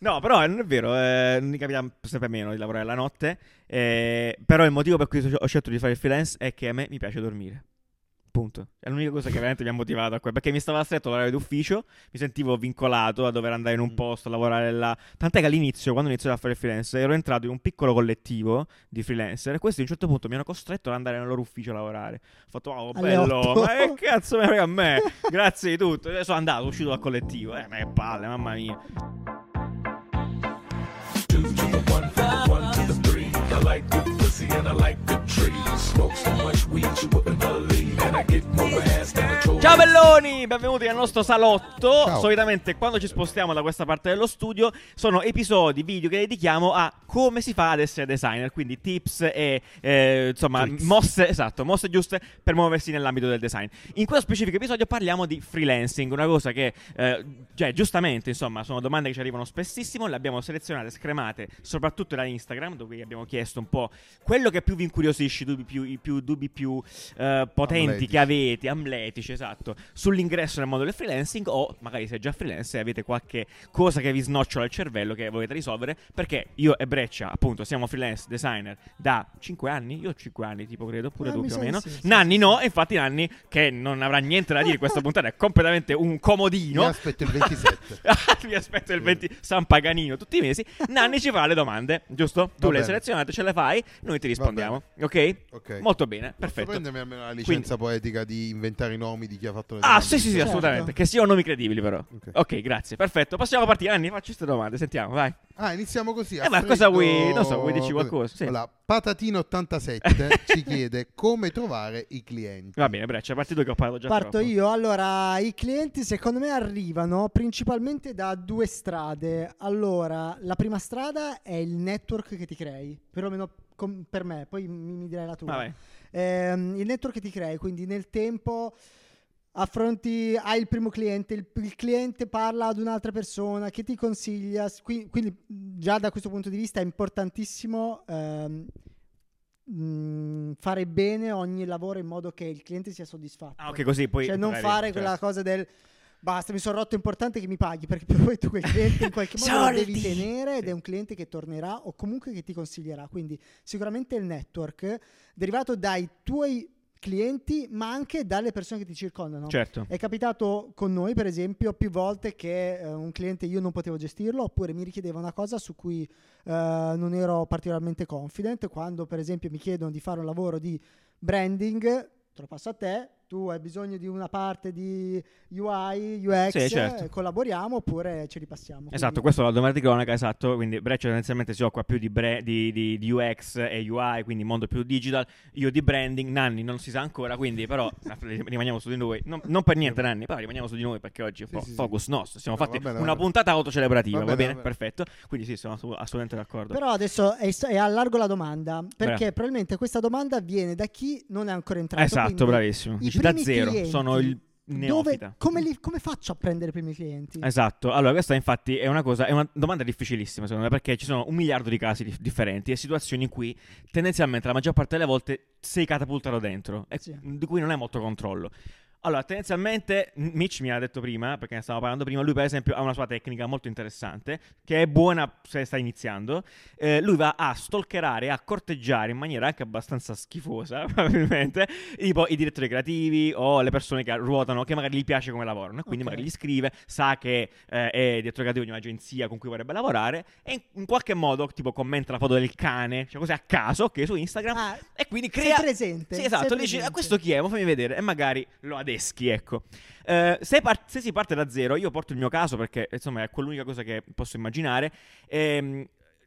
No, però non è vero, eh, mi capita sempre meno di lavorare la notte. eh, però il motivo per cui ho scelto di fare il freelance è che a me mi piace dormire. Punto. È l'unica cosa che veramente mi ha motivato a quello. Perché mi stava stretto l'orario d'ufficio, mi sentivo vincolato a dover andare in un Mm. posto, a lavorare là. Tant'è che all'inizio, quando ho iniziato a fare il freelance, ero entrato in un piccolo collettivo di freelancer e questi a un certo punto mi hanno costretto ad andare nel loro ufficio a lavorare. Ho fatto, wow, Alle bello, ma che cazzo me frega a me? Grazie di tutto. E sono andato, sono uscito dal collettivo. Eh, ma che palle, mamma mia. Two to the one, one to the three. I like good pussy and I like good Ciao belloni, benvenuti nel nostro salotto. Ciao. Solitamente quando ci spostiamo da questa parte dello studio sono episodi, video che dedichiamo a come si fa ad essere designer, quindi tips e eh, insomma Tricks. mosse, esatto, mosse giuste per muoversi nell'ambito del design. In questo specifico episodio parliamo di freelancing, una cosa che eh, cioè, giustamente, insomma, sono domande che ci arrivano spessissimo, le abbiamo selezionate, scremate, soprattutto da Instagram, dove abbiamo chiesto un po' quello che più vi incuriosisce, i dubbi più, i più, dubbi più eh, potenti Amletici. che avete, amletici, esatto, sull'ingresso nel mondo del freelancing o magari se già freelance e avete qualche cosa che vi snocciola il cervello che volete risolvere, perché io e Breccia, appunto, siamo freelance designer da 5 anni, io ho 5 anni tipo credo, pure Eh, tu più o meno, sì, sì, Nanni sì, no, e infatti Nanni che non avrà niente da dire in questa puntata, è completamente un comodino. Mi aspetto il 27. Mi aspetto il 20 San Paganino tutti i mesi. Nanni ci fa le domande, giusto? Tu Va le hai bene. selezionate, ce le fai, noi ti rispondiamo. Ok? Ok. Molto bene, Posso perfetto. prendermi almeno la licenza poetica di inventare i nomi di chi ha fatto le Ah, domande? sì, sì, sì, Certo. assolutamente. Che siano nomi credibili, però. Ok. Ok, grazie, perfetto. Possiamo partire. Nanni, facci queste domande, sentiamo, vai. Ah, iniziamo così. a Eh, ma freddo- cosa vuoi- non so, vuoi dirci qualcosa? Sì. Allora, Patatino87 ci chiede come trovare i clienti. Va bene, Breccia, parti tu che ho parlato già Parto troppo. io. Allora, i clienti secondo me arrivano principalmente da due strade. Allora, la prima strada è il network che ti crei, perlomeno com- per me, poi mi, mi direi la tua. Ehm, il network che ti crei, quindi nel tempo affronti, hai il primo cliente, il, il cliente parla ad un'altra persona che ti consiglia, qui- quindi già da questo punto di vista è importantissimo ehm, mh, fare bene ogni lavoro in modo che il cliente sia soddisfatto. Ah, ok, così poi... Cioè non magari- fare certo. quella cosa del basta, mi sono rotto, è importante che mi paghi perché poi tu quel cliente in qualche modo lo devi tenere ed è un cliente che tornerà o comunque che ti consiglierà. Quindi sicuramente il network derivato dai tuoi clienti ma anche dalle persone che ti circondano. Certo. È capitato con noi, per esempio, più volte che eh, un cliente io non potevo gestirlo oppure mi richiedeva una cosa su cui eh, non ero particolarmente confident. Quando, per esempio, mi chiedono di fare un lavoro di branding, te lo passo a te. Tu hai bisogno di una parte di UI, UX, Sì, certo. eh, collaboriamo oppure ce li passiamo. Esatto, Quindi- questo è la domanda di cronaca, esatto, quindi Breccia tendenzialmente si occupa più di, bre- di- di- di UX e UI, quindi mondo più digital, io di branding, Nanni non si sa ancora, quindi però rimaniamo su di noi, non, non per niente Nanni, però rimaniamo su di noi perché oggi è un Sì, po' sì, sì. focus nostro, siamo No, fatti va bene, una va puntata autocelebrativa, va Va bene? bene, va bene. Perfetto, quindi sì, sono assolutamente d'accordo. Però adesso è, è allargo la domanda, perché Bravo. probabilmente questa domanda viene da chi non è ancora entrato. esatto, bravissimo, i dici da zero, clienti, sono il Dove, neofita. come, li- come faccio a prendere i primi clienti? Esatto, allora questa infatti è una cosa, è una domanda difficilissima secondo me perché ci sono un miliardo di casi dif- differenti e situazioni in cui tendenzialmente la maggior parte delle volte sei catapultato dentro e Sì. di cui non hai molto controllo. Allora, tendenzialmente, Mitch mi ha detto prima, perché ne stavamo parlando prima, lui per esempio ha una sua tecnica molto interessante, che è buona se sta iniziando. Eh, lui va a stalkerare, a corteggiare in maniera anche abbastanza schifosa, probabilmente, tipo i direttori creativi o le persone che ruotano, che magari gli piace come lavorano. Quindi Ok. magari gli scrive, sa che eh, è direttore creativo di un'agenzia con cui vorrebbe lavorare e in, qualche modo, tipo, commenta la foto del cane, cioè così a caso, ok, su Instagram. Ah, E quindi sei crea... presente, Sì, sei esatto, presente. "Ah, questo chi è? Ma fammi vedere. E magari lo adeschi, ecco. Eh, se, par- se si parte da zero, io porto il mio caso perché, insomma, è quell'unica cosa che posso immaginare. Ehm,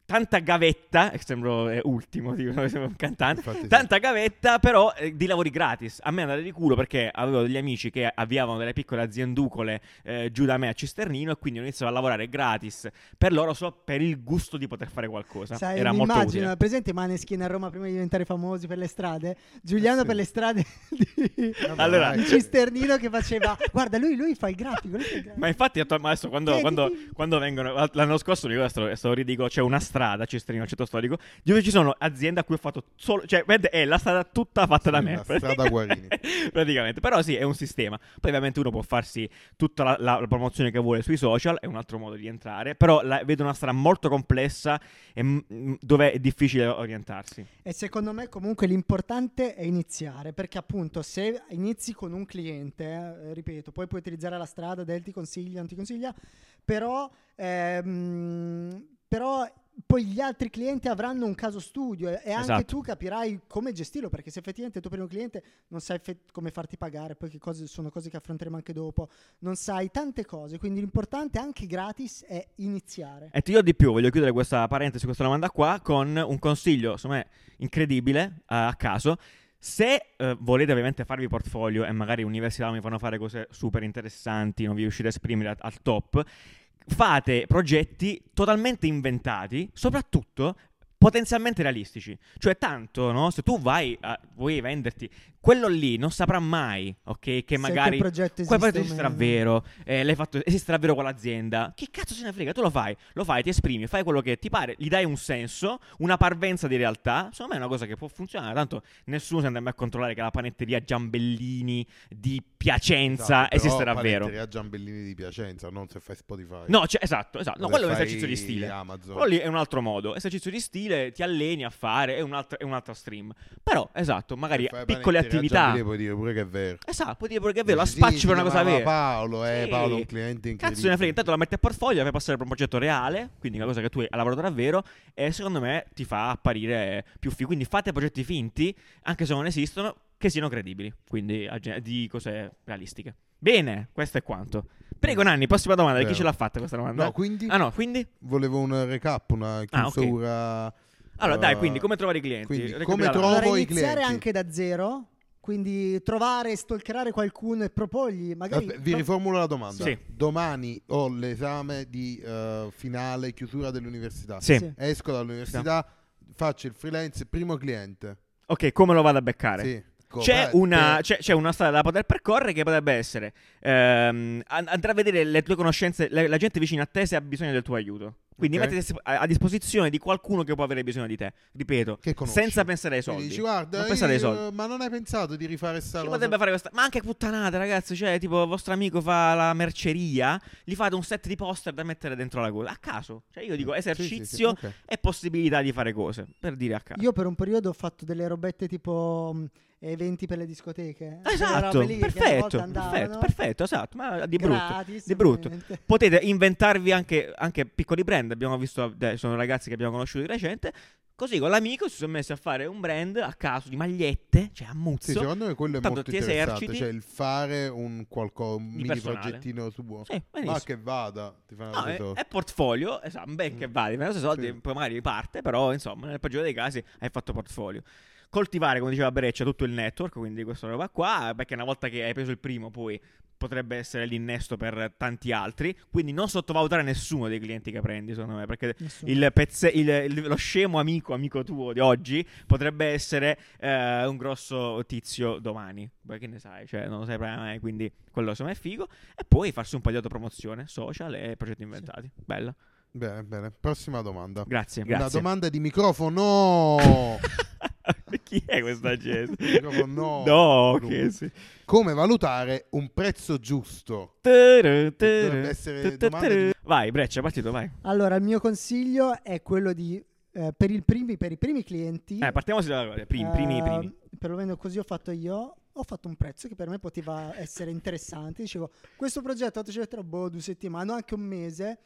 tanta gavetta, e sembro eh, ultimo, dico, sembro un cantante. Infatti sì. Tanta gavetta, però eh, di lavori gratis. A me è andata di culo perché avevo degli amici che avviavano delle piccole azienducole eh, giù da me a Cisternino e quindi ho iniziato a lavorare gratis per loro solo per il gusto di poter fare qualcosa. Sai, Era molto immagino, utile. presente Maneskin a Roma prima di diventare famosi per le strade? Giuliano Eh sì. per le strade di, Allora- di. Cisternino che faceva Guarda, lui, lui fa il grafico, lui fa il grafico. Ma infatti, adesso quando, quando, quando vengono. L'anno scorso, è stato ridicolo. C'è una strada strada, Cestrino, al centro storico, dove ci sono aziende a cui ho fatto solo, cioè, vedete, è la strada tutta fatta da Sì, me. la strada Guarini. praticamente, però sì, è un sistema. Poi ovviamente uno può farsi tutta la, la- la promozione che vuole sui social, è un altro modo di entrare, però la- vedo una strada molto complessa e mm, dove è difficile orientarsi. E secondo me comunque l'importante è iniziare, perché appunto se inizi con un cliente, eh, ripeto, poi puoi utilizzare la strada del ti consiglia, non ti consiglia, però, ehm, però poi gli altri clienti avranno un caso studio e e anche Esatto. tu capirai come gestirlo, perché se effettivamente il tuo primo cliente non sai effe- come farti pagare, poi che cose sono cose che affronteremo anche dopo, non sai tante cose, quindi l'importante anche gratis è iniziare. E ti dirò di più, voglio chiudere questa parentesi, questa domanda qua, con un consiglio, secondo me, incredibile, a caso. Se eh, volete ovviamente farvi portfolio e magari università mi fanno fare cose super interessanti, non vi riuscite a esprimere al, al top, fate progetti totalmente inventati, soprattutto potenzialmente realistici. Cioè, tanto, no? Se tu vai a vuoi venderti, quello lì non saprà mai, ok? Che Se magari quel progetto quel esiste progetto o esisterà vero, eh, l'hai fatto, esisterà vero quell'azienda. Che cazzo se ne frega? Tu lo fai, lo fai, ti esprimi, fai quello che ti pare, gli dai un senso, una parvenza di realtà. Secondo me è una cosa che può funzionare. Tanto nessuno si andrà mai a controllare che la panetteria Giambellini di Piacenza Esatto, esisterà però vero. panetteria Giambellini di Piacenza, non se fai Spotify. No, cioè, esatto, esatto. No, quello è un esercizio di stile. Amazon. Quello lì è un altro modo. Esercizio di stile, ti alleni a fare, è un altro, è un altro stream. Però, esatto, magari piccole panetteria attività. Giambellini puoi dire pure che è vero. Esatto, puoi dire pure che è vero, la sì, spacci si per una cosa vera. Paolo, eh, Sì. Paolo è un cliente incredibile. Cazzo ne frega, intanto la metti a portfolio, la fai passare per un progetto reale, quindi una cosa che tu hai lavorato davvero, e secondo me ti fa apparire più figo. Quindi fate progetti finti, anche se non esistono, che siano credibili, quindi di cose realistiche. Bene, questo è quanto. Prego Nanni, prossima domanda, di chi Vero. ce l'ha fatta questa domanda? No, quindi Ah no, quindi? volevo un recap, una Ah, ok. chiusura. Allora eh, dai, quindi come trovare i clienti? quindi, come trovo- Allora i iniziare clienti. anche da zero, quindi trovare e stalkerare qualcuno e proporgli magari... Aspetta, vi riformulo la domanda. Sì. Domani ho l'esame di eh, finale, chiusura dell'università. Sì. Sì. Esco dall'università, faccio il freelance, primo cliente. Ok, come lo vado a beccare? Sì. C'è una, te- c'è, c'è una strada da poter percorrere che potrebbe essere ehm, an- andare a vedere le tue conoscenze, le- la gente vicino a te se ha bisogno del tuo aiuto. Quindi Ok. mettersi a, disposizione di qualcuno che può avere bisogno di te. Ripeto, Che conosci. senza pensare ai soldi. dici, guarda, non pensare ai io- soldi. ma non hai pensato di rifare sta cosa? potrebbe fare questa? Ma anche puttanate, ragazzi. Cioè, tipo, vostro amico fa la merceria, gli fate un set di poster da mettere dentro la cosa. A caso. Cioè, io dico Sì, sì, sì, esercizio ok. e possibilità di fare cose. Per dire a caso. Io per un periodo ho fatto delle robette tipo mh, eventi per le discoteche. Quelle Esatto, lì che una perfetto, andavano perfetto, perfetto, esatto, ma di brutto. di brutto. Potete inventarvi anche, anche piccoli brand. Abbiamo visto, sono ragazzi che abbiamo conosciuto di recente. Così con l'amico si sono messi a fare un brand a caso di magliette, cioè a Sì, muzzo. secondo me quello è Tanto molto ti interessante, eserciti. cioè il fare un, qualco- un mini personale. progettino su buono. Sì, benissimo. Ma che vada, ti fanno No, dei è, è portfolio, esatto, ben che vale, per i nostri soldi Sì. poi magari parte, però insomma nel peggiore dei casi hai fatto portfolio. Coltivare, come diceva Breccia, tutto il network, quindi questa roba qua, perché una volta che hai preso il primo poi potrebbe essere l'innesto per tanti altri, quindi non sottovalutare nessuno dei clienti che prendi, secondo me, perché il pezze- il- il- lo scemo amico, amico tuo di oggi potrebbe essere eh, un grosso tizio domani. Poi che ne sai, cioè non lo sai mai, quindi quello secondo me è figo. E poi farsi un po' di autopromozione, social e progetti inventati. Bella. Bene, bene. Prossima domanda. Grazie, Una grazie. domanda di microfono. Chi è questa gente? Microfono no. No, che sì. Come valutare un prezzo giusto? Dovrebbe Dovrebbe essere di- Vai, Breccia, partito, vai. Allora, il mio consiglio è quello di eh, per, il primi, per i primi clienti. Eh, partiamo da primi, primi, eh, primi. Perlomeno così ho fatto io. Ho fatto un prezzo che per me poteva essere interessante. Dicevo, questo progetto 800 euro, boh, due settimane, o anche un mese,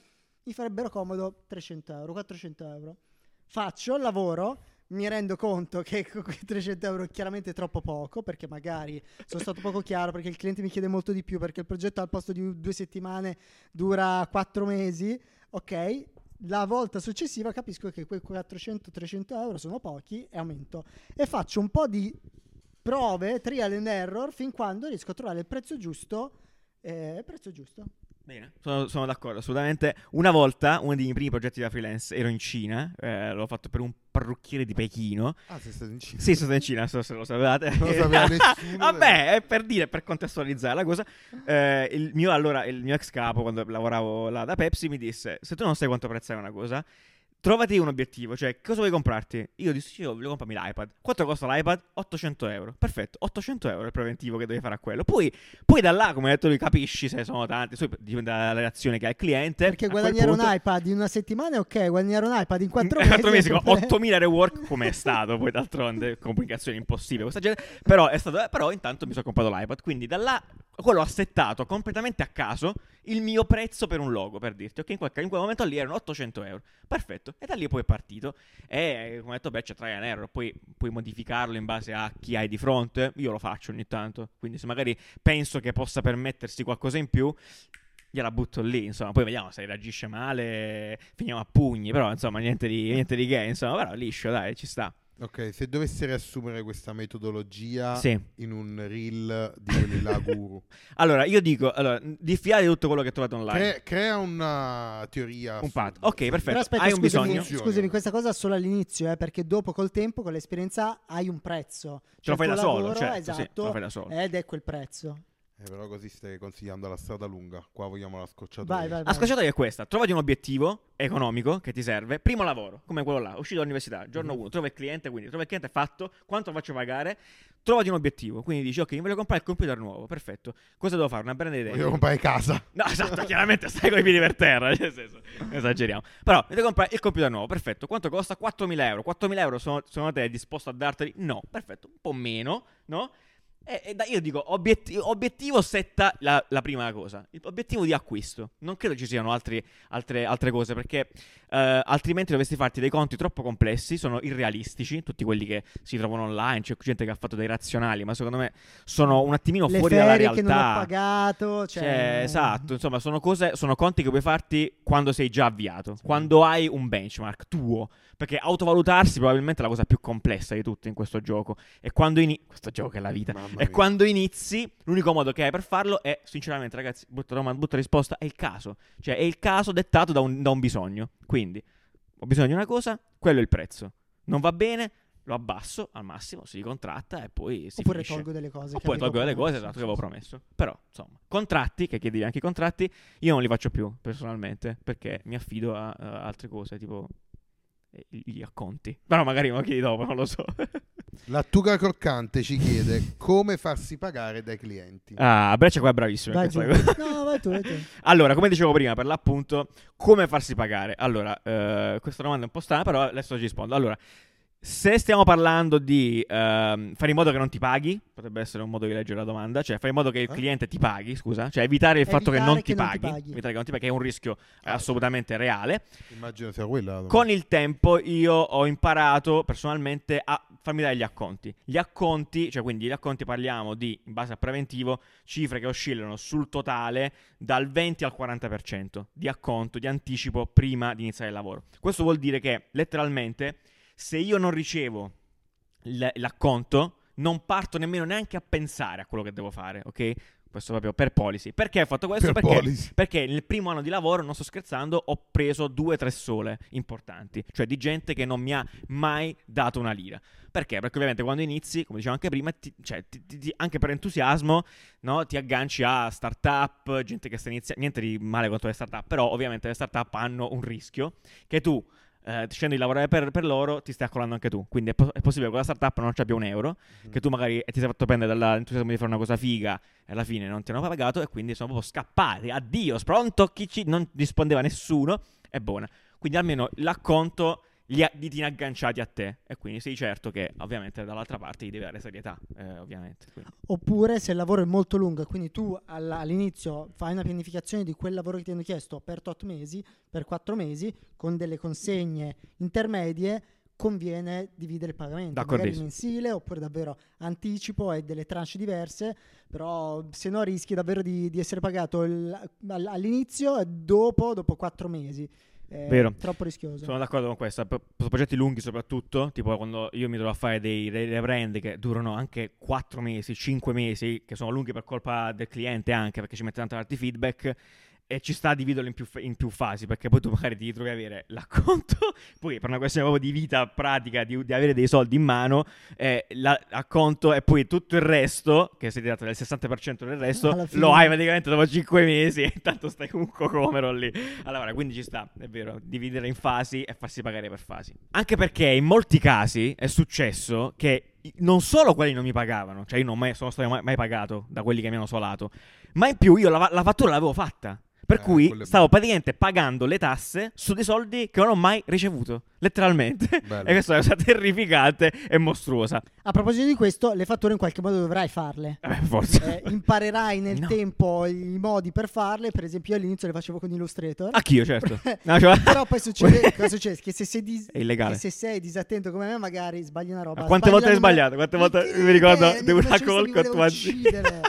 mi farebbero comodo 300 euro, 400 euro. Faccio il lavoro, mi rendo conto che con quei 300 euro è chiaramente troppo poco, perché magari sono stato poco chiaro, perché il cliente mi chiede molto di più, perché il progetto al posto di due settimane dura quattro mesi. Ok, la volta successiva capisco che quei 400-300 euro sono pochi e aumento. E faccio un po' di prove, trial and error, fin quando riesco a trovare il prezzo giusto. eh, prezzo giusto. Bene, sono, sono d'accordo, assolutamente. Una volta, uno dei miei primi progetti da freelance, ero in Cina, eh, l'ho fatto per un parrucchiere di Pechino. Ah, sei stato in Cina? Sì, sono stato in Cina, so se lo sapevate. Non lo sapeva nessuno. Vabbè, è per dire, per contestualizzare la cosa. eh, il mio, allora, il mio ex capo, quando lavoravo là da Pepsi, mi disse: Se tu non sai quanto prezzare una cosa, Trovati un obiettivo, cioè cosa vuoi comprarti? Io dissi, io voglio comprarmi l'iPad. Quanto costa l'iPad? 800 euro. Perfetto, 800 euro è il preventivo che devi fare a quello. Poi, poi da là, come hai detto lui, capisci se sono tanti, poi dipende dalla relazione che ha il cliente. Perché guadagnare punto- un iPad in una settimana è ok, guadagnare un iPad in quattro in mesi. quattro mesi con un problema. 8000 rework come è stato poi d'altronde complicazione impossibile questa gente però è stato eh, però intanto mi sono comprato l'iPad quindi da là quello ho settato completamente a caso il mio prezzo per un logo per dirti ok? In quel, in quel momento lì erano 800 euro. Perfetto. E da lì poi è partito. E come ho detto beh c'è trial and error. Poi puoi modificarlo in base a chi hai di fronte. Io lo faccio ogni tanto. Quindi se magari penso che possa permettersi qualcosa in più gliela butto lì, insomma, poi vediamo se reagisce male, finiamo a pugni, però insomma niente di, niente di che, insomma, però liscio, dai, ci sta. Ok, se dovessi riassumere questa metodologia Sì. in un reel di quelli là guru, Allora, io dico, allora, diffidate di tutto quello che trovate online. crea, crea una teoria. Un pat- assurda. ok, Sì. perfetto. Però aspetta, Hai un scusami, bisogno? Funziona. scusami, questa cosa solo all'inizio, eh, perché dopo col tempo, con l'esperienza, hai un prezzo. Ce lo Cioè, fai da tuo solo, lavoro, certo, sì, esatto, te lo fai da solo. ed è quel prezzo. Eh, però così stai consigliando la strada lunga. Qua vogliamo la scocciatura. Vai, vai, La vai. scocciatoia è questa: trovati un obiettivo economico che ti serve. Primo lavoro, come quello là, uscito dall'università, giorno Mhm. 1, trova il cliente, quindi trova il cliente fatto, quanto lo faccio pagare? Trovati un obiettivo, quindi dici ok, mi voglio comprare il computer nuovo, perfetto. Cosa devo fare? Una brand idea. Voglio comprare casa. No, esatto, chiaramente stai con i piedi per terra, nel senso, esageriamo. Però, devo comprare il computer nuovo, perfetto. Quanto costa? 4.000 euro. 4.000 euro sono, secondo te è disposto a darteli? No, perfetto, un po' meno, no? E, e da- io dico, obietti- obiettivo setta la, la prima cosa, il obiettivo di acquisto. Non credo ci siano altri- altre, altre cose, perché eh, altrimenti dovresti farti dei conti troppo complessi, sono irrealistici, tutti quelli che si trovano online, c'è gente che ha fatto dei razionali, ma secondo me sono un attimino Le fuori dalla ferie realtà. che non ho pagato, cioè... Cioè, esatto, insomma, sono cose, sono conti che puoi farti quando sei già avviato, quando hai un benchmark tuo, perché autovalutarsi probabilmente è la cosa più complessa di tutte in questo gioco. E quando inizi, questo gioco è la vita. Mamma E quando inizi, l'unico modo che hai per farlo è, sinceramente, ragazzi, brutta domanda, brutta risposta, è il caso. Cioè, è il caso dettato da un, da un bisogno. Quindi, ho bisogno di una cosa, quello è il prezzo. Non va bene, lo abbasso al massimo, si ricontratta e poi si Oppure finisce. tolgo delle cose. Oppure tolgo delle cose esatto, che avevo promesso. Però, insomma, contratti, che chiedevi anche i contratti, io non li faccio più personalmente perché mi affido a, a altre cose, tipo gli acconti. Però magari lo chiedi dopo, non lo so. Lattuga Croccante ci chiede come farsi pagare dai clienti. ah, Breccia qua è bravissimo. Vai. No, vai tu, vai tu. Allora, come dicevo prima, per l'appunto, come farsi pagare? Allora, eh, questa domanda è un po' strana, però adesso ci rispondo. Allora, se stiamo parlando di ehm, fare in modo che non ti paghi, potrebbe essere un modo di leggere la domanda, cioè fare in modo che il Eh? cliente ti paghi, scusa, cioè evitare il fatto che Evitare non che ti non ti paghi, evitare che non ti paghi, che è un rischio eh, Ah, assolutamente reale. Immagino sia quella. Con il tempo io ho imparato personalmente a farmi dare gli acconti. Gli acconti, cioè quindi gli acconti parliamo di, in base a preventivo, cifre che oscillano sul totale dal 20 al 40% di acconto, di anticipo prima di iniziare il lavoro. Questo vuol dire che letteralmente se io non ricevo l- l'acconto, non parto nemmeno neanche a pensare a quello che devo fare, ok? Questo proprio per policy. Perché ho fatto questo? Per Perché, perché nel primo anno di lavoro, non sto scherzando, ho preso due o tre sole importanti, cioè di gente che non mi ha mai dato una lira. Perché? Perché ovviamente quando inizi, come dicevo anche prima, ti- cioè, ti- ti- anche per entusiasmo, no, ti agganci a startup, gente che sta iniziando, niente di male contro le startup, però ovviamente le startup hanno un rischio che tu eh, scendi di lavorare per, per loro, ti stai accolando anche tu. Quindi è, po- è possibile che con la startup non ci abbia un euro, Mhm. che tu magari ti sei fatto prendere dall'entusiasmo di fare una cosa figa e alla fine non ti hanno pagato e quindi sono proprio scappati. Addio, pronto, chi ci... non rispondeva nessuno, è buona. Quindi almeno l'acconto li ha diti agganciati a te e quindi sei certo che ovviamente dall'altra parte gli deve dare serietà, eh, ovviamente. Quindi- Oppure se il lavoro è molto lungo e quindi tu all- all'inizio fai una pianificazione di quel lavoro che ti hanno chiesto per 8 mesi, per 4 mesi, con delle consegne intermedie, conviene dividere il pagamento. Magari mensile oppure davvero anticipo e delle tranche diverse, però se no rischi davvero di, di essere pagato il- all- all'inizio e dopo, dopo 4 mesi. È Vero. troppo rischioso. Sono d'accordo con questa. Per per progetti lunghi, soprattutto, tipo quando io mi trovo a fare dei, dei rebrand che durano anche 4 mesi, 5 mesi, che sono lunghi per colpa del cliente anche perché ci mette tanto altri feedback. E ci sta a dividerlo in più, in più fasi, perché poi tu magari ti ritrovi a avere l'acconto, poi per una questione proprio di vita pratica, di, di avere dei soldi in mano, eh, la- l'acconto e poi tutto il resto, che si tratta del 60% del resto, lo hai praticamente dopo 5 mesi e intanto stai come un cocomero lì. Allora, quindi ci sta, è vero, dividere in fasi e farsi pagare per fasi. Anche perché in molti casi è successo che non solo quelli non mi pagavano, cioè io non mai, sono stato mai, mai pagato da quelli che mi hanno solato, ma in più io la, la fattura l'avevo fatta. Per Eh, cui stavo praticamente pagando le tasse su dei soldi che non ho mai ricevuto, letteralmente. E questa è una cosa terrificante e mostruosa. A proposito di questo, le fatture in qualche modo dovrai farle. Eh, forse. Eh, imparerai nel No. tempo i modi per farle. Per esempio, io all'inizio le facevo con Illustrator. Anch'io, certo. No, cioè- Però poi succede, cosa succede? Che se sei, dis- che se sei disattento come me, magari sbagli una roba. Quante Sbagli volte hai sbagliato? Quante volte Perché? mi ricordo Eh, devo la una call con tua uccidere.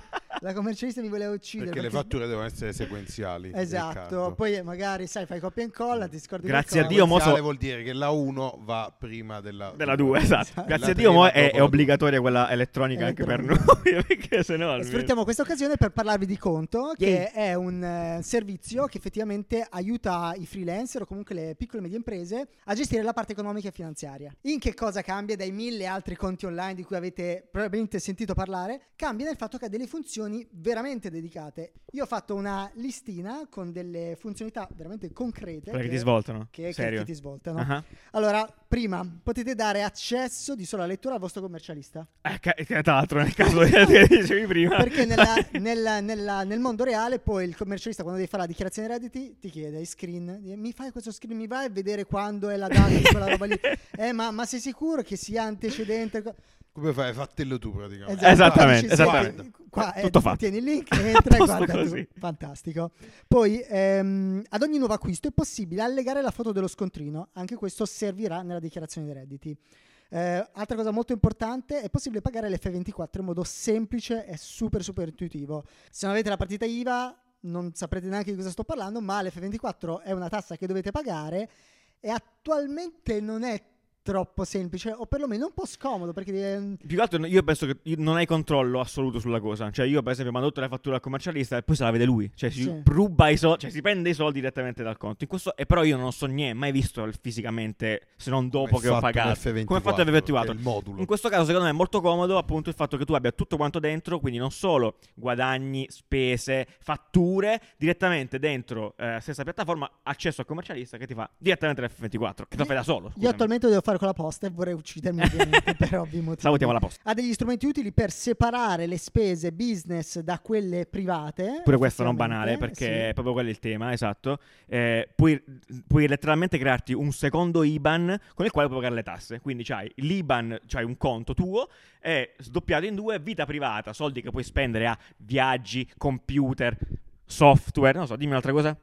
La commercialista mi voleva uccidere. Perché le perché- fatture devono essere sequenziali. Esatto, poi magari sai, fai copia e incolla, ti scordi Grazie a. Dio, mo so- vuol dire che la 1 va prima della Della 2, esatto. Esatto. Grazie La a Dio, mo è, è obbligatoria quella elettronica anche per Elettronica. noi. perché sennò. E almeno- Sfruttiamo questa occasione per parlarvi di Conto, che Yay. è un eh, servizio che effettivamente aiuta i freelancer o comunque le piccole e medie imprese a gestire la parte economica e finanziaria. In che cosa cambia dai mille altri conti online di cui avete probabilmente sentito parlare? Cambia nel fatto che ha delle funzioni veramente dedicate. Io ho fatto una listina con delle funzionalità veramente concrete. Quelle che ti svoltano. che- che- Serio. che ti svoltano. Ah. Allora, prima potete dare accesso di sola lettura al vostro commercialista. Eh, ca- che tra l'altro, nel caso che dicevi prima. Perché nella- nella- nella- nel mondo reale poi il commercialista quando devi fare la dichiarazione dei redditi ti chiede i screen, di- mi fai questo screen, mi vai a vedere quando è la data di quella roba lì. Eh ma, ma sei sicuro che sia antecedente? Co- Come fai? Fatelo tu praticamente. Esatto, Esattamente, esattamente. Qua, eh, Tutto fatto. Tieni il link, entra e Posto guarda così. Fantastico. Poi ehm, ad ogni nuovo acquisto è possibile allegare la foto dello scontrino, anche questo servirà nella dichiarazione dei redditi. Eh, altra cosa molto importante, è possibile pagare l'F24 in modo semplice e super super intuitivo. Se non avete la partita IVA non saprete neanche di cosa sto parlando, ma l'F24 è una tassa che dovete pagare e attualmente non è troppo semplice o perlomeno un po' scomodo perché ehm, Più che altro io penso che io- non hai controllo assoluto sulla cosa. Cioè, io per esempio mando tutta la fattura al commercialista e poi se la vede lui. Cioè, si Sì. ruba i soldi, cioè si prende i soldi direttamente dal conto. In questo, e però io non so niente, mai visto fisicamente, se non dopo che ho pagato. Come è fatto l'F24. che è il modulo. In questo caso, secondo me, è molto comodo appunto il fatto che tu abbia tutto quanto dentro, quindi non solo guadagni, spese, fatture, direttamente dentro eh, stessa piattaforma, accesso al commercialista che ti fa direttamente l'F24, che lo fai da solo. Io scusami. attualmente lo devo fare con la posta e vorrei uccidermi ovviamente per ovvi motivi. Salutiamo la posta. Ha degli strumenti utili per separare le spese business da quelle private. Pure questo non banale, perché sì. è proprio quello il tema, esatto. Eh, puoi, puoi letteralmente crearti un secondo IBAN con il quale puoi pagare le tasse. Quindi c'hai l'IBAN, c'hai un conto tuo, è sdoppiato in due, vita privata, soldi che puoi spendere a viaggi, computer, software, non so, dimmi un'altra cosa.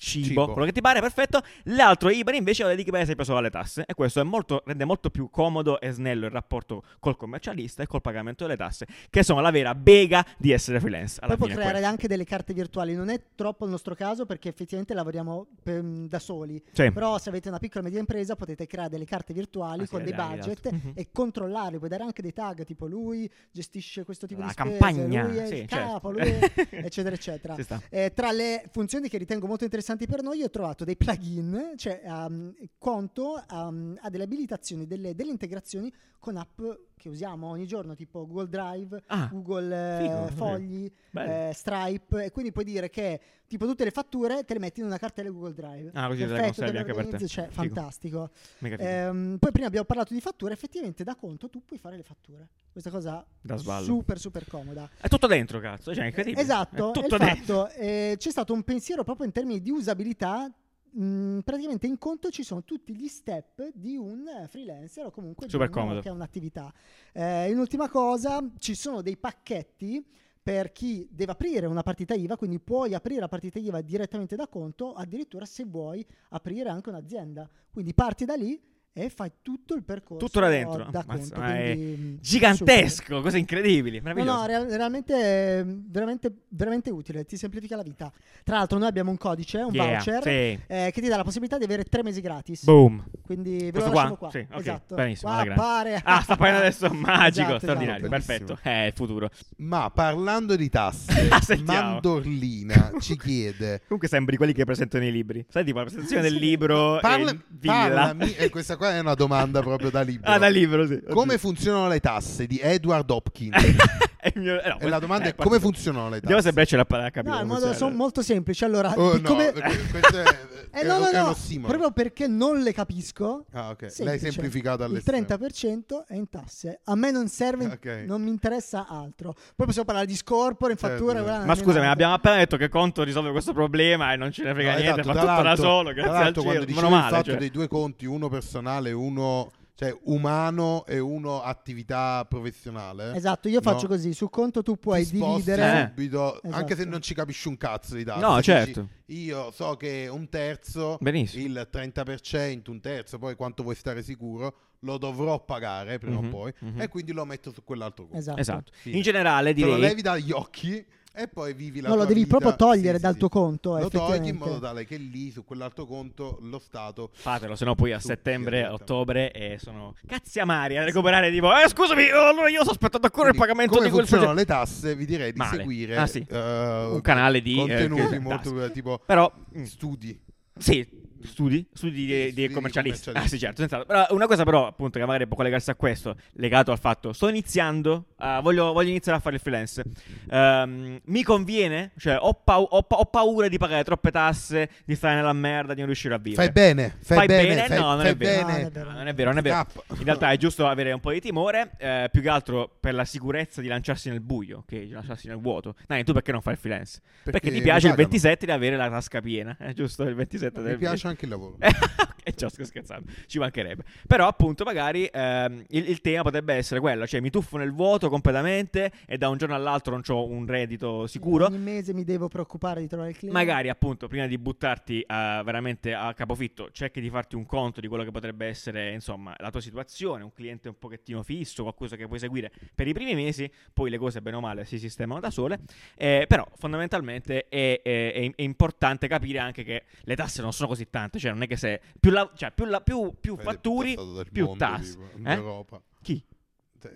Cibo, Cibo. quello che ti pare, perfetto. L'altro IBAN invece lo dedichi per esempio solo alle tasse. E questo è molto, rende molto più comodo e snello il rapporto col commercialista e col pagamento delle tasse, che sono la vera bega di essere freelance. Alla Poi può è creare questo. anche delle carte virtuali. Non è troppo il nostro caso perché effettivamente lavoriamo per- da soli. Sì. Però se avete una piccola e media impresa potete creare delle carte virtuali Ah, sì, con dei le hai, budget. Mhm. e controllarli. Puoi dare anche dei tag tipo lui gestisce questo tipo La di spese, campagna, lui è sì, il certo. capo, lui è- eccetera eccetera. Eh, tra le funzioni che ritengo molto interessanti per noi, ho trovato dei plugin, cioè um, Conto um, ha delle abilitazioni, delle, delle integrazioni con app che usiamo ogni giorno, tipo Google Drive, Ah, Google eh, Fogli, eh, Stripe, e quindi puoi dire che tipo tutte le fatture te le metti in una cartella Google Drive. Ah, così te le Perfetto, te anche per te. Cioè, Figo. fantastico. Ehm, poi prima abbiamo parlato di fatture, effettivamente da conto tu puoi fare le fatture. Questa cosa Da sballo. super super comoda. È tutto dentro, cazzo. Cioè, è incredibile. Esatto, È tutto dentro. fatto, eh, c'è stato un pensiero proprio in termini di usabilità. Mh, praticamente in conto ci sono tutti gli step di un freelancer o comunque di Super uno comodo. che ha un'attività. Eh, in ultima cosa, ci sono dei pacchetti per chi deve aprire una partita IVA, quindi puoi aprire la partita IVA direttamente da conto, addirittura se vuoi aprire anche un'azienda. Quindi parti da lì e fai tutto il percorso Tutto là dentro. da Ammazza, conto. quindi, mm, Gigantesco, cose incredibili, super. No, no, real- realmente, veramente, veramente utile, ti semplifica la vita. Tra l'altro noi abbiamo un codice, un Yeah, voucher, sì. eh, che ti dà la possibilità di avere tre mesi gratis. Boom. Quindi ve Questo lo qua? lasciamo qua. Sì, ok, esatto. benissimo, Qua appare- Ah, sta apparendo adesso, magico, Esatto, straordinario, esatto. perfetto. È il futuro. Ma parlando di tasse, Ah. Mandorlina ci chiede Comunque sembri quelli che presentano i libri. Sai, tipo la presentazione del libro Parla- e Villa. parlami, e questa qua è una domanda proprio da libro. Ah, da libro, sì. Come funzionano le tasse di Edward Hopkins? È il mio- eh, no, e la domanda eh, è come funzionano le tasse? Breccia l'ha l'ha capito. No, in modo funziona. son- molto semplice. Allora, Oh, di no, come... que- questo è, Eh, è no, no, è no, ossimoro. proprio perché non le capisco. Ah, ok. L'hai semplice. semplificato Il all'estremo. 30% è in tasse. A me non serve, Ok. non mi interessa altro. Poi possiamo parlare di scorpore, in Certo, fattura. certo. Ma scusami, abbiamo appena detto che Conto risolve questo problema e non ce ne frega No, niente, esatto, fa tutto da solo, grazie al cielo. quando male, il fatto cioè. dei due conti, uno personale, uno cioè umano e uno attività professionale. Esatto, io faccio No. così. Sul conto tu puoi dividere. Eh. subito, anche se Esatto. non ci capisci un cazzo di tasse. No, Dici, certo. io so che un terzo, Benissimo. il 30%, un terzo, poi quanto vuoi stare sicuro, lo dovrò pagare prima Mhm, o poi mhm. e quindi lo metto su quell'altro conto. Esatto. Esatto. In generale Te lo direi levi dagli occhi e poi vivi la No, lo tua devi vita. proprio togliere Sì, dal sì, tuo conto. Lo togli in modo tale che lì, su quell'altro conto, lo Stato Fatelo, se no poi a settembre, ottobre e sono cazzi amari a recuperare tipo Eh scusami, oh, allora io sto aspettando ancora il Quindi, pagamento come di quel funzionano progetto le tasse, vi direi di Male. seguire Ah, sì. eh, Un canale di, eh, contenuti che- molto tasse. tipo Però mm, studi. Sì, studi, studi di, di commercialisti. Ah, sì, certo, senz'altro. Però una cosa però, appunto, che magari può collegarsi a questo, legato al fatto, sto iniziando, ah, voglio, voglio iniziare a fare il freelance. Ehm, mi conviene? Cioè, ho, pau- ho pa- ho paura di pagare troppe tasse, di stare nella merda, di non riuscire a vivere. Fai bene, fai, Fai bene, bene? fai, No, non fai è vero. bene. No, non è vero. No, non è vero, è vero. In realtà è giusto avere un po' di timore, eh, più che altro per la sicurezza di lanciarsi nel buio, che di lanciarsi nel vuoto. Dai, tu perché non fai il freelance? Perché, ti mi piace il pagano. 27 di avere la tasca piena, è giusto? Il 27 Mi del piace anche il lavoro. e ciò sto scherzando, ci mancherebbe. Però, appunto, magari ehm, il, il tema potrebbe essere quello: cioè mi tuffo nel vuoto completamente e da un giorno all'altro non ho un reddito sicuro. Ogni mese mi devo preoccupare di trovare il cliente. Magari, appunto, prima di buttarti eh, veramente a capofitto, cerchi di farti un conto di quello che potrebbe essere, insomma, la tua situazione, un cliente un pochettino fisso, qualcosa che puoi seguire per i primi mesi, poi le cose, bene o male, si sistemano da sole. Eh, però, fondamentalmente, è, è- è- è importante capire anche che le tasse non sono così tante, cioè non è che se più, la- cioè, più, la- più- più fatturi, più tasse. tipo, in Eh? Europa. Chi?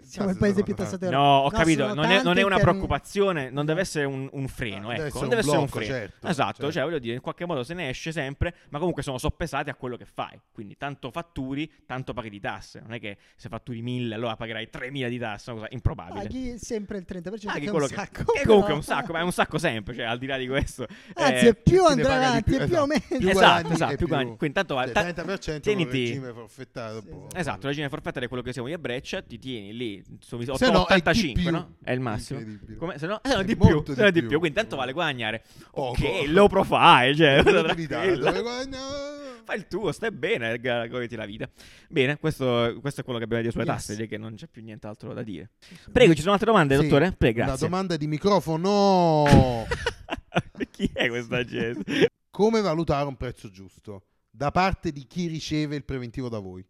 Siamo il paese più tassato No, ho No, capito, non è, non è una preoccupazione, non deve essere un, un freno, Ah, deve ecco, non un deve essere un blocco, freno. certo, esatto, certo. cioè voglio dire, in qualche modo se ne esce sempre, ma comunque sono soppesati a quello che fai. Quindi tanto fatturi, tanto paghi di tasse. Non è che se fatturi 1000 allora pagherai 3000 di tasse, una cosa improbabile. Paghi sempre il 30%, Paghi che è quello un che, sacco. che comunque è un sacco, ma è un sacco sempre, cioè al di là di questo. Anzi, eh, è più andrà avanti, più, è più esatto. o meno. Più esatto, esatto, più più- guadagni. Quindi tanto va- Cioè, ta- 30% è un tieniti- regime forfettario. Boh. Esatto, la regina forfetta è quello che siamo io a Breccia, ti tieni lì su Se no, è di 85, più. no? È il massimo. Come? Se no, se no È di più, se no di di più. più, quindi tanto vale guadagnare. Poco. Ok, low profile, cioè, Fai il tuo, stai bene, g- goditi la vita. Bene, questo, questo è quello che abbiamo da dire sulle Yes. tasse, direi che non c'è più nient'altro da dire. Prego, ci sono altre domande, Sì, dottore? Prego, grazie. domanda di microfono. Chi è questa gente? Come valutare un prezzo giusto? Da parte di chi riceve il preventivo da voi?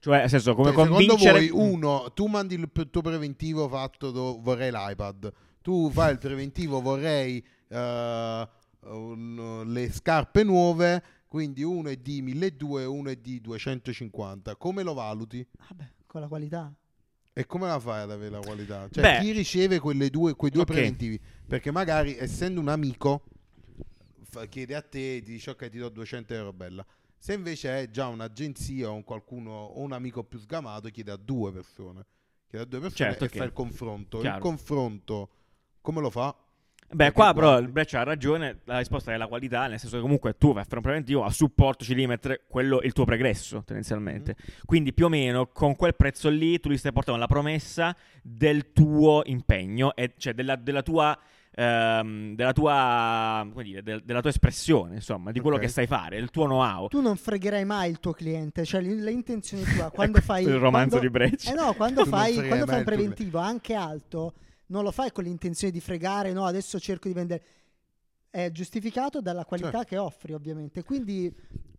Cioè, nel senso, come Cioè, convincere... Secondo voi, uno, tu mandi il tuo preventivo fatto, do- vorrei l'iPad. Tu fai il preventivo, vorrei un- le scarpe nuove. Quindi uno è di 1200 e uno è di 250. Come lo valuti? Vabbè, con la qualità. E come la fai ad avere la qualità? Cioè, Beh. chi riceve quelle due, quei due Ok. preventivi? Perché magari, essendo un amico, fa- chiede a te e ti dice ok, ti do 200 euro, bella. Se invece è già un'agenzia o un qualcuno o un amico più sgamato, chiede a due persone. Chiede a due persone Certo, e ok. fa il confronto. Chiaro. Il confronto, come lo fa? Beh, qua però il Breccia ha ragione, la risposta è la qualità, nel senso che comunque tu vai a fare un preventivo, a supporto ci devi mettere quello, il tuo pregresso, tendenzialmente. Mm-hmm. Quindi più o meno con quel prezzo lì tu gli stai portando la promessa del tuo impegno, e, cioè della, della tua... ehm, della tua come dire, del- della tua espressione insomma di quello Ok. che sai fare del tuo know-how Tu non fregherai mai il tuo cliente, cioè l- l'intenzione tua quando fai il romanzo quando- di Breccia Eh no, quando fai, quando fai un il preventivo anche alto, non lo fai con l'intenzione di fregare, no, adesso cerco di vendere. È giustificato dalla qualità Certo. che offri, ovviamente. Quindi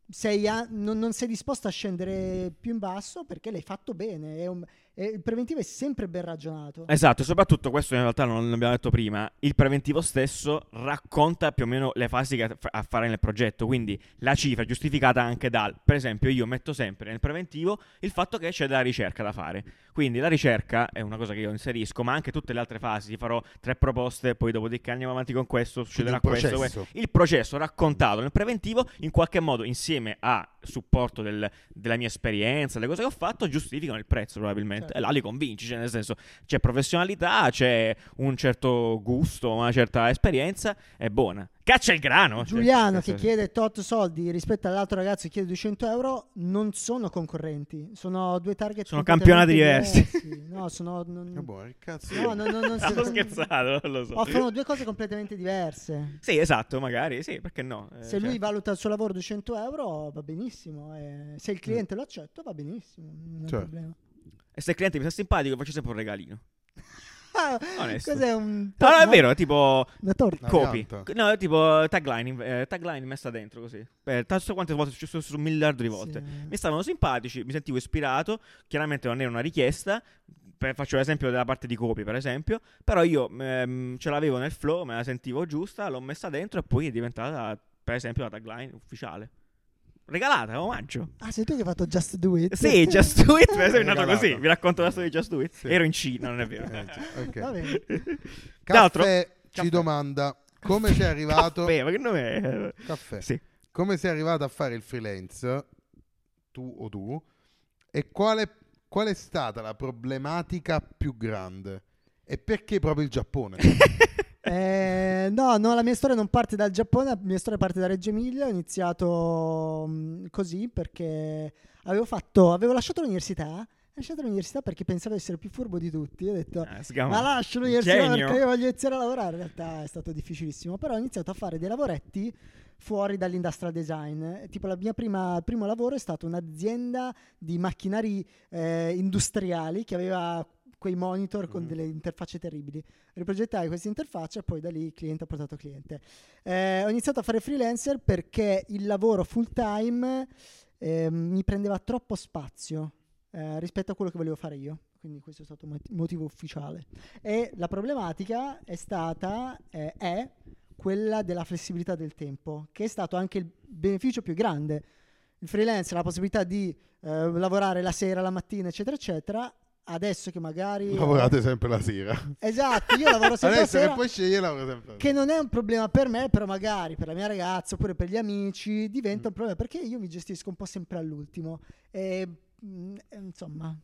sei a- non, non sei disposto a scendere più in basso perché l'hai fatto bene. È un- è- il preventivo è sempre ben ragionato. Esatto, e soprattutto questo in realtà non l'abbiamo detto prima, il preventivo stesso racconta più o meno le fasi che a a fare nel progetto, quindi la cifra è giustificata anche dal, per esempio io metto sempre nel preventivo il fatto che c'è della ricerca da fare, quindi la ricerca è una cosa che io inserisco, ma anche tutte le altre fasi, farò tre proposte, poi dopodiché andiamo avanti con questo, succederà il questo, processo. questo. il processo raccontato nel preventivo in qualche modo insieme a supporto del- della mia esperienza, le cose che ho fatto, giustificano il prezzo probabilmente. Certo. E là li convinci, cioè nel senso c'è professionalità, c'è un certo gusto, una certa esperienza, è buona. Caccia il grano! cioè, Giuliano questo- che chiede tot soldi rispetto all'altro ragazzo che chiede 200 euro non sono concorrenti, sono due target Sono campionati diversi. diversi. No, sono non- Ah, boh, cazzo no, no, no, non scherzato, non lo so. offrono due cose completamente diverse. Sì, esatto, magari, sì, perché no? Eh, Se lui cioè, valuta il suo lavoro 200 euro va benissimo, eh, se il cliente lo accetta va benissimo, non è Cioè. problema. E se il cliente mi sta simpatico faccio sempre un regalino. Ah, Onesto. cos'è un No, no, è vero, tipo Una torta. Copy. No, è tipo tagline, eh, tagline messa dentro così. Per tanto quante volte è successo su un miliardo di volte. Sì. Mi stavano simpatici, mi sentivo ispirato. Chiaramente non era una richiesta. Per- faccio l'esempio della parte di copy, per esempio. Però io ehm, ce l'avevo nel flow, me la sentivo giusta, l'ho messa dentro e poi è diventata, per esempio, la tagline ufficiale. Regalata, omaggio. Ah, sei tu che hai fatto Just Do It? Sì, Just Do It, per esempio, è nato così. Vi racconto la storia di Just Do It. Sì. Ero in Cina, non è vero. Eh, ok. Va bene. Tra l'altro- Caffè ci Caffè. domanda come sei arrivato Caffè, ma che nome è? Caffè. Sì. Come sei arrivato a fare il freelance tu o tu e quale, qual è stata la problematica più grande e perché proprio il Giappone? Eh, no, no, la mia storia non parte dal Giappone, la mia storia parte da Reggio Emilia. Ho iniziato mh, così perché avevo fatto, avevo lasciato l'università. Ho lasciato l'università perché pensavo di essere più furbo di tutti. Ho detto, Ah, ma lascio l'università Genio. perché io voglio iniziare a lavorare. In realtà è stato difficilissimo, però ho iniziato a fare dei lavoretti fuori dall'industrial design. Tipo la mia prima, il primo lavoro è stato un'azienda di macchinari eh, industriali che aveva quei monitor con Mhm. delle interfacce terribili. Riprogettai questa interfaccia e poi da lì cliente ha portato cliente. Eh, ho iniziato a fare freelancer perché il lavoro full time eh, mi prendeva troppo spazio eh, rispetto a quello che volevo fare io. Quindi questo è stato mot- motivo ufficiale. E la problematica è stata, eh, è quella della flessibilità del tempo, che è stato anche il beneficio più grande. Il freelance la possibilità di eh, lavorare la sera, la mattina, eccetera, eccetera. Adesso che magari... Lavorate sempre la sera. Esatto, io lavoro sempre la Adesso che sera. puoi scegliere lavoro sempre la Che non è un problema per me, però magari per la mia ragazza oppure per gli amici diventa Mm. un problema perché io mi gestisco un po' sempre all'ultimo. E mm, insomma,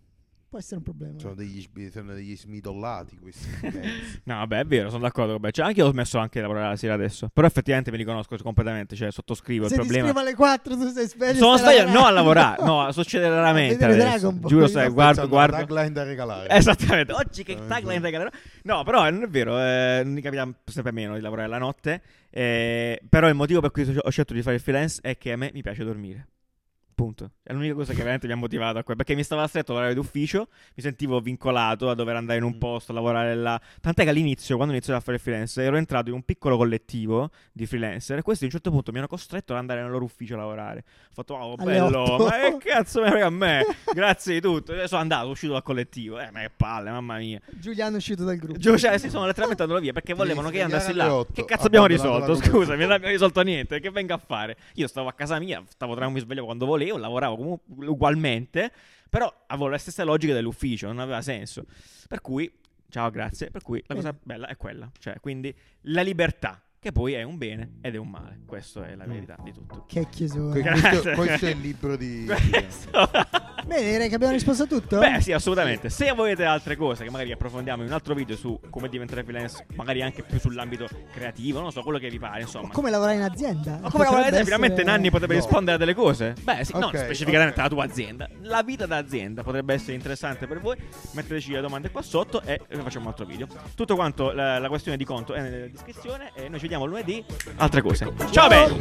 può essere un problema. Sono degli, sbi- sono degli smidollati questi. No, vabbè, è vero, sono d'accordo. Vabbè. Cioè, anche io ho smesso anche di lavorare la sera adesso. Però effettivamente mi riconosco completamente, cioè sottoscrivo Se il ti problema. scrivo alle 4 tu sei sveglio. Sono stai sveglio, no a lavorare, no, succede raramente. Dragon Ball. Giuro, sai, guardo, guardo. tagline da regalare. Esattamente, oggi che Eh, tagline sì. regalerò. No, però eh, non è vero, eh, mi capita sempre meno di lavorare la notte. eh, però il motivo per cui ho scelto di fare il freelance è che a me mi piace dormire. Punto. È l'unica cosa che veramente mi ha motivato a quello. Perché mi stava stretto l'orario d'ufficio, mi sentivo vincolato a dover andare in un Mm. posto, a lavorare là. Tant'è che all'inizio, quando ho iniziato a fare freelance, ero entrato in un piccolo collettivo di freelancer. E questi a un certo punto mi hanno costretto ad andare nel loro ufficio a lavorare. Ho fatto, wow, Alle bello, ma che cazzo ne frega a me? Grazie di tutto. E sono andato, uscito dal collettivo. Eh, ma che palle, mamma mia. Giuliano è uscito dal gruppo. Giù, cioè, si sono letteralmente andato via perché volevano che io andassi là. Che cazzo abbiamo risolto? Scusami, non abbiamo risolto niente. Che venga a fare? Io stavo a casa mia, stavo tra mi svegliavo quando volevo, lavoravo comunque ugualmente. Però avevo le stesse logiche dell'ufficio, non aveva senso. Per cui, ciao, grazie. Per cui la cosa bella è quella. Cioè, quindi la libertà, che poi è un bene ed è un male. Questa è la verità di tutto. Che chiusura. Questo, questo è il libro di... Questo- Bene, direi che abbiamo risposto a tutto. Beh, sì, assolutamente. Se volete altre cose che magari approfondiamo in un altro video su come diventare freelance, magari anche più sull'ambito creativo, non so, quello che vi pare, insomma. O come lavorare in azienda. Ma come lavorare Potrebbe finalmente essere- Nanni potrebbe No. rispondere a delle cose? Beh, sì, non Ok, specificamente ok. la tua azienda. La vita d'azienda potrebbe essere interessante per voi. Metteteci le domande qua sotto e facciamo un altro video. Tutto quanto la, la questione di conto è nella descrizione e noi ci vediamo lunedì. Altre cose. Ciao belli!